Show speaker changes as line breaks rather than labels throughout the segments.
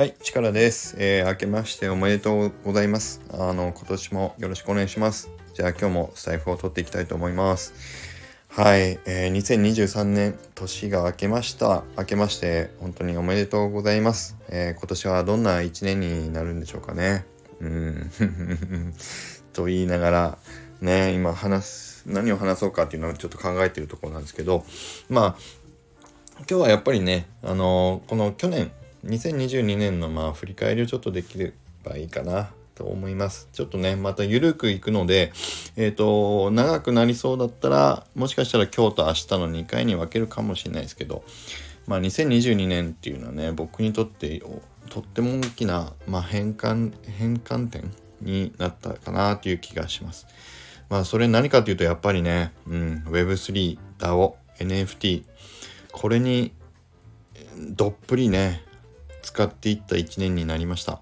はい、力です。えー、明けましておめでとうございます。あの、今年もよろしくお願いします。じゃあ今日もスタイフを取っていきたいと思います。はい、えー、2023年、年が明けました。明けまして、本当におめでとうございます。えー、今年はどんな一年になるんでしょうかね。うん。と言いながら、ね、今話す、何を話そうかっていうのをちょっと考えてるところなんですけど、まあ、今日はやっぱりね、あのー、この去年、2022年のまあ振り返りをちょっとできればいいかなと思います。ちょっとね、また緩くいくので、えっ、ー、と、長くなりそうだったら、もしかしたら今日と明日の2回に分けるかもしれないですけど、まあ2022年っていうのはね、僕にとってとっても大きな、まあ、変換、変換点になったかなという気がします。まあそれ何かというとやっぱりね、うん、Web3、DAO、NFT、これにどっぷりね、使っていった1年になりました。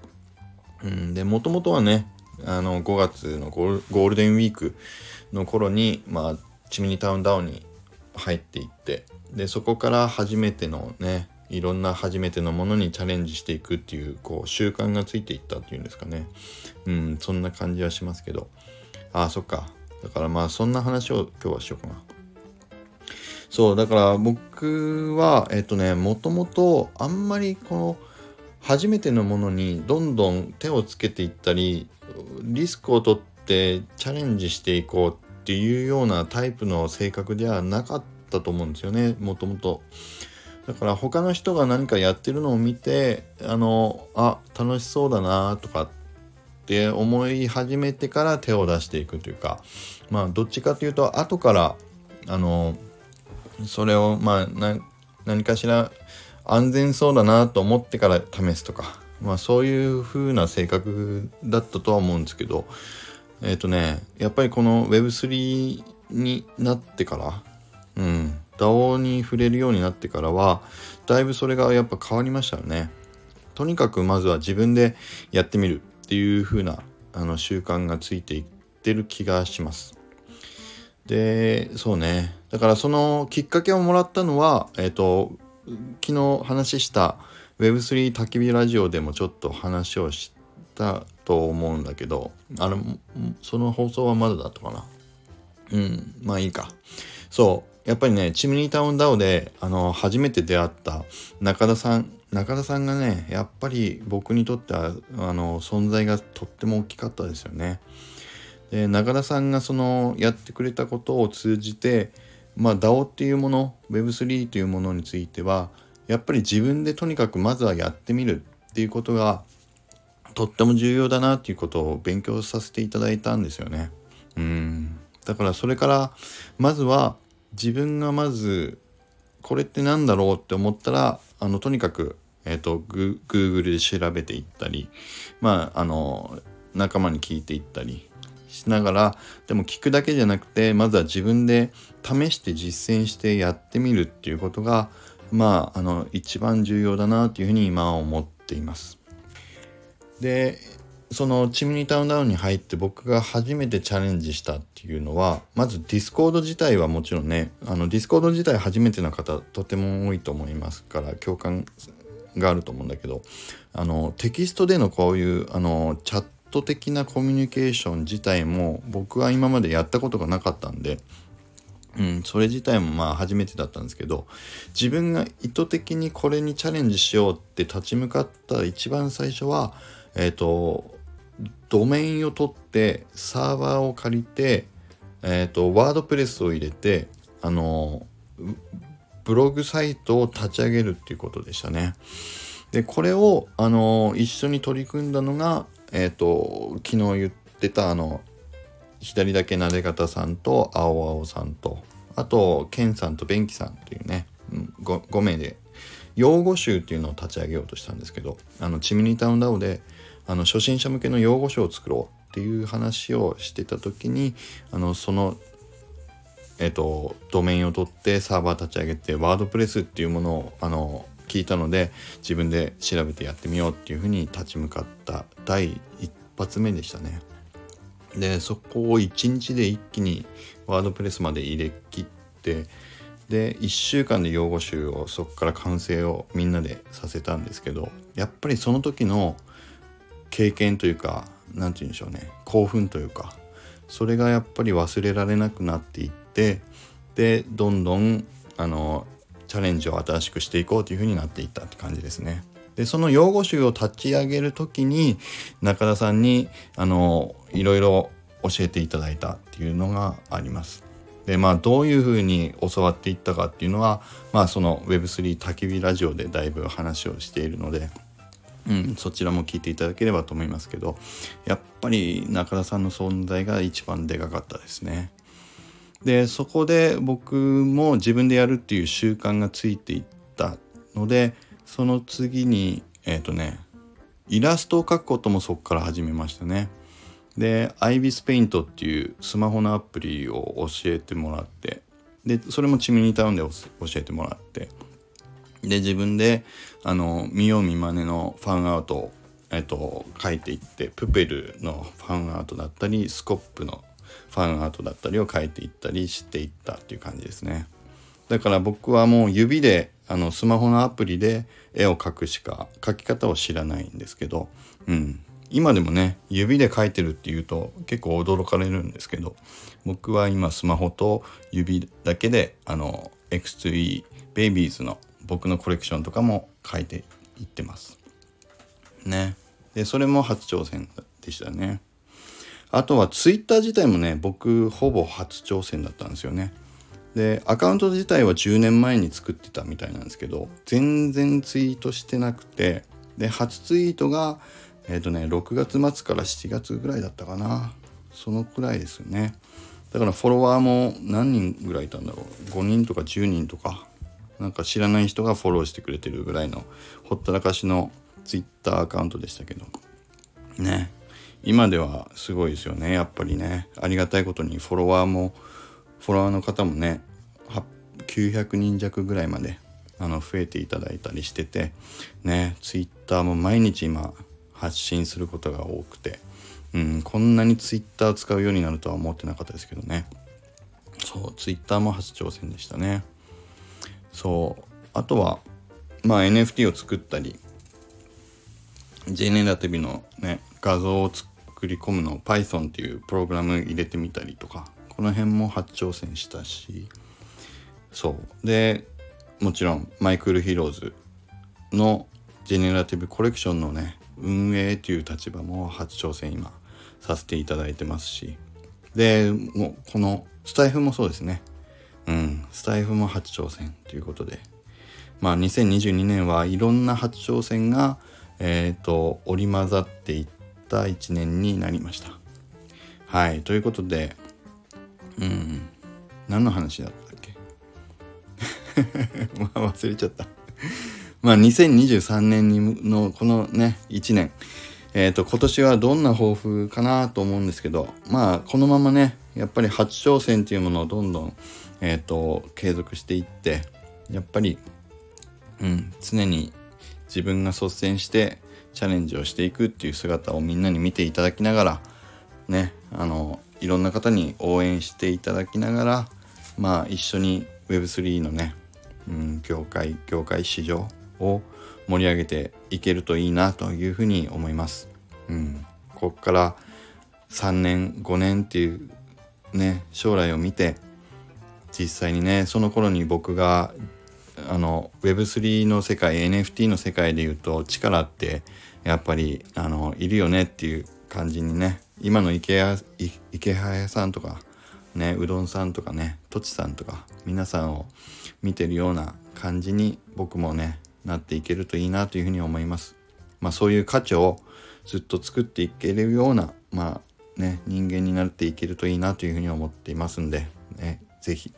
うん、で、もともとはね、あの、5月のゴールデンウィークの頃に、まあ、チミニタウンダウンに入っていって、で、そこから初めてのね、いろんな初めてのものにチャレンジしていくっていう、こう、習慣がついていったっていうんですかね。うん、そんな感じはしますけど。ああ、そっか。だからまあ、そんな話を今日はしようかな。そう、だから僕は、えっとね、もともとあんまりこの、初めてのものにどんどん手をつけていったりリスクを取ってチャレンジしていこうっていうようなタイプの性格ではなかったと思うんですよねもともと。だから他の人が何かやってるのを見てあのあ楽しそうだなとかって思い始めてから手を出していくというかまあどっちかというと後からあのそれをまあ何かしら安全そうだなと思ってから試すとか、まあそういう風な性格だったとは思うんですけど、えっ、ー、とね、やっぱりこの Web3 になってから、うん、DAO に触れるようになってからは、だいぶそれがやっぱ変わりましたよね。とにかくまずは自分でやってみるっていう風なあの習慣がついていってる気がします。で、そうね。だからそのきっかけをもらったのは、えっ、ー、と、昨日話した Web3 焚き火ラジオでもちょっと話をしたと思うんだけどあれその放送はまだだったかな。うんまあいいか。そうやっぱりねチムニータウンダウであの初めて出会った中田さん中田さんがねやっぱり僕にとってはあの存在がとっても大きかったですよね。で中田さんがそのやってくれたことを通じてまあ DAO っていうもの Web3 というものについてはやっぱり自分でとにかくまずはやってみるっていうことがとっても重要だなっていうことを勉強させていただいたんですよね。うんだからそれからまずは自分がまずこれって何だろうって思ったらあのとにかく、えーと、グ Google で調べていったりまああの仲間に聞いていったりしながらでも聞くだけじゃなくてまずは自分で試して実践してやってみるっていうことがまああの一番重要だなというふうに今は思っています。でそのチムニータウン DAO に入って僕が初めてチャレンジしたっていうのはまずディスコード自体はもちろんねあのディスコード自体初めての方とても多いと思いますから共感があると思うんだけどあのテキストでのこういうあのチャット的なコミュニケーション自体も僕は今までやったことがなかったんで、うん、それ自体もまあ初めてだったんですけど自分が意図的にこれにチャレンジしようって立ち向かった一番最初はえっ、ー、とドメインを取ってサーバーを借りてえっ、ー、とワードプレスを入れてあのブログサイトを立ち上げるっていうことでしたね。でこれをあの一緒に取り組んだのがえっ、ー、と昨日言ってたあの左だけなで方さんと青青さんとあとケンさんとベンキさんというね 5, 5名で用語集っていうのを立ち上げようとしたんですけどあのチミニタウンダウであの初心者向けの用語書を作ろうっていう話をしてた時にあのそのえっ、とドメインを取ってサーバー立ち上げてワードプレスっていうものをあの聞いたので自分で調べてやってみようっていうふうに立ち向かった第一発目でしたね。でそこを1日で一気にワードプレスまで入れ切ってで1週間で用語集をそこから完成をみんなでさせたんですけどやっぱりその時の経験というか何て言うんでしょうね興奮というかそれがやっぱり忘れられなくなっていってでどんどんあのチャレンジを新しくしていこうというふうになっていったって感じですね。でその用語集を立ち上げる時に中田さんにあのいろいろ教えていただいたっていうのがあります。でまあどういうふうに教わっていったかっていうのはまあその Web3 焚き火ラジオでだいぶ話をしているので、うん、そちらも聞いていただければと思いますけどやっぱり中田さんの存在が一番でかかったですね。でそこで僕も自分でやるっていう習慣がついていったのでその次にえっ、ー、とねイラストを描くこともそこから始めましたね。で IBIS Paint っていうスマホのアプリを教えてもらってでそれもチミニタウンで教えてもらってで自分であの見よう見まねのファンアウトを、えっと、書いていってプペルのファンアウトだったりスコップのファンアートだったりを書いていったりしていったっていう感じですね。だから僕はもう指であのスマホのアプリで絵を描くしか描き方を知らないんですけど、うん、今でもね指で描いてるっていうと結構驚かれるんですけど僕は今スマホと指だけであの X2E ベイビーズの僕のコレクションとかも描いていってます。ね。でそれも初挑戦でしたね。あとはツイッター自体もね僕ほぼ初挑戦だったんですよね。でアカウント自体は10年前に作ってたみたいなんですけど全然ツイートしてなくてで初ツイートがえっ、ー、とね6月末から7月ぐらいだったかな。そのくらいですよね。だからフォロワーも何人ぐらいいたんだろう。5人とか10人とか。なんか知らない人がフォローしてくれてるぐらいのほったらかしのツイッターアカウントでしたけど。ね。今ではすごいですよね。やっぱりね。ありがたいことにフォロワーもフォロワーの方もね900人弱ぐらいまであの増えていただいたりしててねツイッターも毎日今発信することが多くて、うん、こんなにツイッター使うようになるとは思ってなかったですけどね。そうツイッターも初挑戦でしたね。そうあとはまあ NFT を作ったりジェネラティブのね画像を作り込むのを Python っていうプログラム入れてみたりとかこの辺も初挑戦したしそう。でもちろんマイクルヒローズのジェネラティブコレクションのね運営という立場も初挑戦今させていただいてますし。でもうこのスタイフもそうですね。うんスタイフも初挑戦ということで。まあ2022年はいろんな初挑戦がえっ、ー、と織り交ざっていった1年になりました。はいということでうん何の話だったっけ？まあ忘れちゃった。まあ2023年のこのね1年。えっ、ー、と今年はどんな抱負かなと思うんですけどまあこのままねやっぱり初挑戦っていうものをどんどんえっ、ー、と継続していってやっぱりうん常に自分が率先してチャレンジをしていくっていう姿をみんなに見ていただきながらねあのいろんな方に応援していただきながらまあ一緒に Web3 のね、うん、業界業界市場を盛り上げていけるといいなというふうに思います。うん、こっから3年5年っていうね将来を見て実際にねその頃に僕があの Web3 の世界 NFT の世界で言うと力ってやっぱりあのいるよねっていう感じにね今の池谷池早さんとかねうどんさんとかねとちさんとか皆さんを見てるような感じに僕もねなっていけるといいなというふうに思います。まあそういう価値をずっと作っていけるようなまあね人間になっていけるといいなというふうに思っていますんで、ね、是非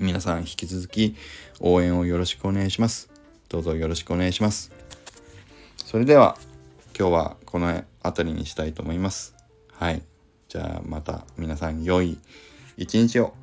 皆さん引き続き応援をよろしくお願いします。どうぞよろしくお願いします。それでは今日はこの辺りにしたいと思います。はい。じゃあまた皆さん良い一日を